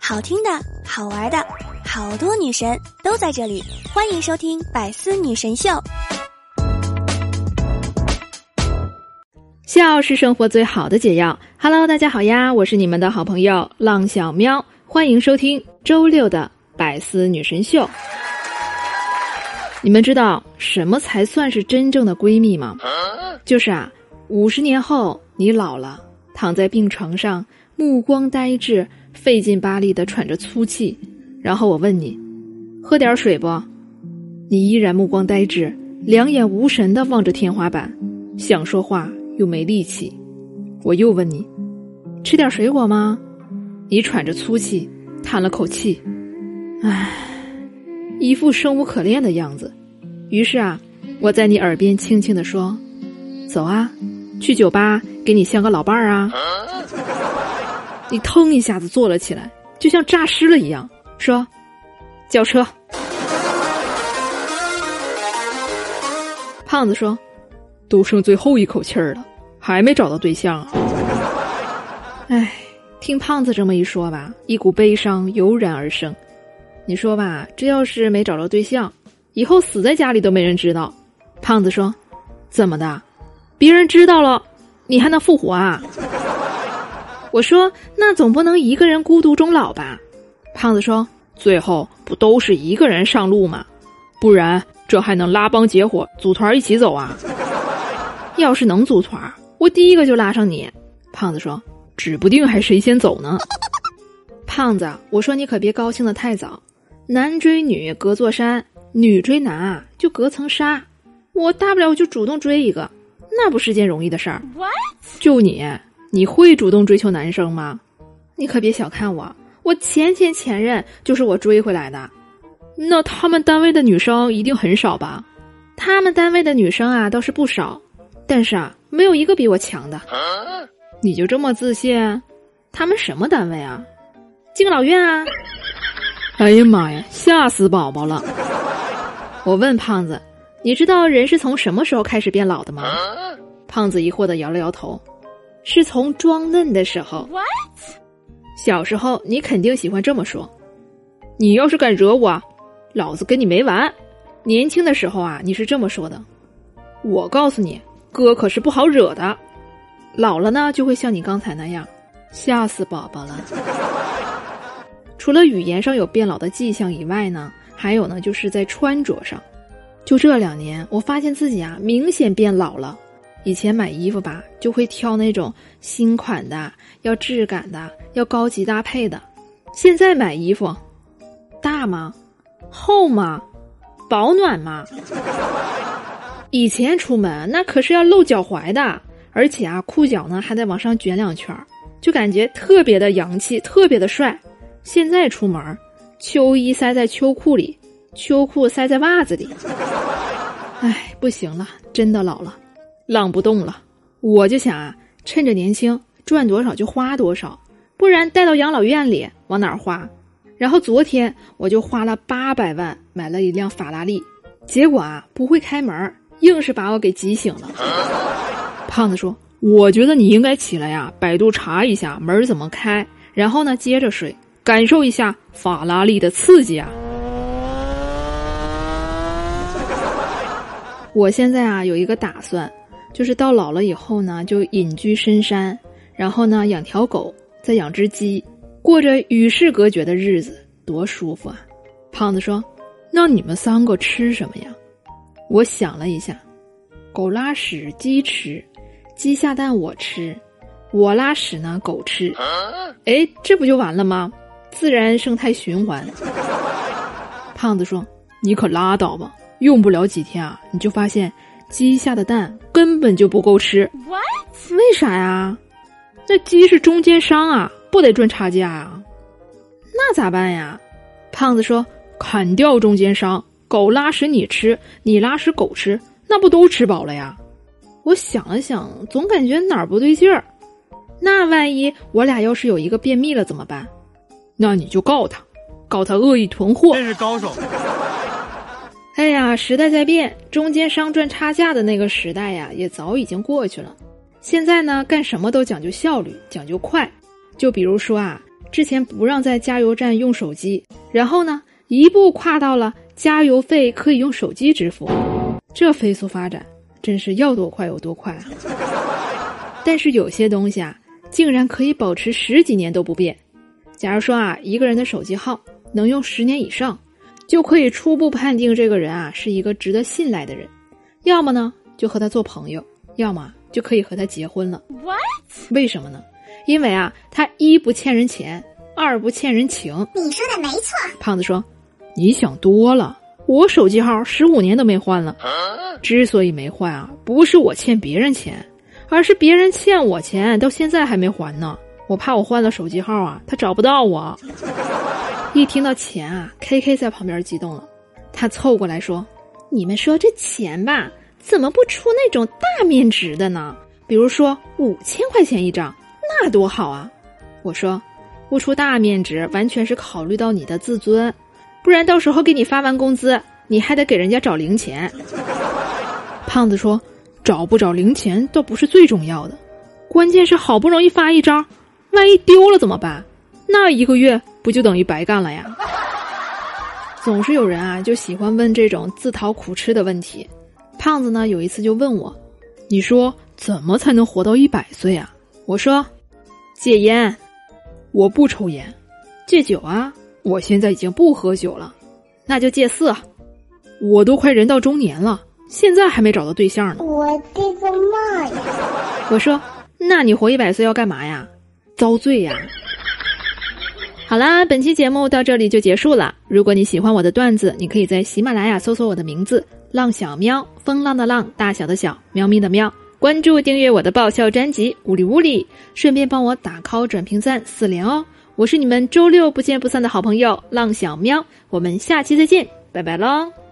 好听的，好玩的，好多女神都在这里，欢迎收听《百思女神秀》。笑是生活最好的解药。Hello，大家好呀，我是你们的好朋友浪小喵，欢迎收听周六的《百思女神秀》。你们知道什么才算是真正的闺蜜吗？就是啊，五十年后你老了，躺在病床上，目光呆滞，费劲巴力的喘着粗气，然后我问你，喝点水不？你依然目光呆滞，两眼无神的望着天花板，想说话又没力气。我又问你，吃点水果吗？你喘着粗气，叹了口气，唉。一副生无可恋的样子，于是啊，我在你耳边轻轻的说：“走啊，去酒吧给你相个老伴儿啊。”你腾一下子坐了起来，就像诈尸了一样，说：“叫车。”胖子说：“都剩最后一口气儿了，还没找到对象。”哎，听胖子这么一说吧，一股悲伤油然而生。你说吧，这要是没找着对象，以后死在家里都没人知道。胖子说：“怎么的？别人知道了，你还能复活啊？”我说：“那总不能一个人孤独终老吧？”胖子说：“最后不都是一个人上路吗？不然这还能拉帮结伙组团一起走啊？要是能组团，我第一个就拉上你。”胖子说：“指不定还谁先走呢。”胖子，我说你可别高兴的太早。男追女隔座山，女追男啊就隔层纱。我大不了我就主动追一个，那不是件容易的事儿。就你，你会主动追求男生吗？你可别小看我，我前前前任就是我追回来的。那他们单位的女生一定很少吧？他们单位的女生啊倒是不少，但是啊没有一个比我强的。你就这么自信？他们什么单位啊？敬老院啊？哎呀妈呀！吓死宝宝了！我问胖子：“你知道人是从什么时候开始变老的吗？”胖子疑惑的摇了摇头：“是从装嫩的时候。” What？小时候你肯定喜欢这么说：“你要是敢惹我，老子跟你没完。”年轻的时候啊，你是这么说的。我告诉你，哥可是不好惹的。老了呢，就会像你刚才那样，吓死宝宝了。除了语言上有变老的迹象以外呢，还有呢，就是在穿着上。就这两年，我发现自己啊，明显变老了。以前买衣服吧，就会挑那种新款的、要质感的、要高级搭配的。现在买衣服，大吗？厚吗？保暖吗？以前出门那可是要露脚踝的，而且啊，裤脚呢还得往上卷两圈，就感觉特别的洋气，特别的帅。现在出门，秋衣塞在秋裤里，秋裤塞在袜子里。哎，不行了，真的老了，浪不动了。我就想啊，趁着年轻，赚多少就花多少，不然带到养老院里往哪儿花？然后昨天我就花了八百万买了一辆法拉利，结果啊不会开门，硬是把我给急醒了。胖子说：“我觉得你应该起来呀，百度查一下门怎么开，然后呢接着睡。”感受一下法拉利的刺激啊！我现在啊有一个打算，就是到老了以后呢，就隐居深山，然后呢养条狗，再养只鸡，过着与世隔绝的日子，多舒服啊！胖子说：“那你们三个吃什么呀？”我想了一下，狗拉屎鸡吃，鸡下蛋我吃，我拉屎呢狗吃，哎，这不就完了吗？自然生态循环。胖子说：“你可拉倒吧，用不了几天啊，你就发现鸡下的蛋根本就不够吃。为啥呀？那鸡是中间商啊，不得赚差价啊？那咋办呀？”胖子说：“砍掉中间商，狗拉屎你吃，你拉屎狗吃，那不都吃饱了呀？”我想了想，总感觉哪儿不对劲儿。那万一我俩要是有一个便秘了怎么办？那你就告他，告他恶意囤货。真是高手。哎呀，时代在变，中间商赚差价的那个时代呀，也早已经过去了。现在呢，干什么都讲究效率，讲究快。就比如说啊，之前不让在加油站用手机，然后呢，一步跨到了加油费可以用手机支付，这飞速发展真是要多快有多快啊！但是有些东西啊，竟然可以保持十几年都不变。假如说啊，一个人的手机号能用十年以上，就可以初步判定这个人啊是一个值得信赖的人，要么呢就和他做朋友，要么。就可以和他结婚了。What？为什么呢？因为啊，他一不欠人钱，二不欠人情。你说的没错。胖子说：“你想多了，我手机号十五年都没换了。之所以没换啊，不是我欠别人钱，而是别人欠我钱，到现在还没还呢。我怕我换了手机号啊，他找不到我。”一听到钱啊，K K 在旁边激动了，他凑过来说：“你们说这钱吧。”怎么不出那种大面值的呢？比如说五千块钱一张，那多好啊！我说，不出大面值完全是考虑到你的自尊，不然到时候给你发完工资，你还得给人家找零钱。胖子说，找不找零钱倒不是最重要的，关键是好不容易发一张，万一丢了怎么办？那一个月不就等于白干了呀？总是有人啊，就喜欢问这种自讨苦吃的问题。胖子呢？有一次就问我：“你说怎么才能活到一百岁啊？”我说：“戒烟，我不抽烟；戒酒啊，我现在已经不喝酒了。那就戒色，我都快人到中年了，现在还没找到对象呢。”我的个妈呀！我说：“那你活一百岁要干嘛呀？遭罪呀！”好啦，本期节目到这里就结束了。如果你喜欢我的段子，你可以在喜马拉雅搜索我的名字。浪小喵，风浪的浪，大小的小，喵咪的喵。关注订阅我的爆笑专辑《屋里屋里》，顺便帮我打 call、转评赞四连哦。我是你们周六不见不散的好朋友浪小喵，我们下期再见，拜拜喽。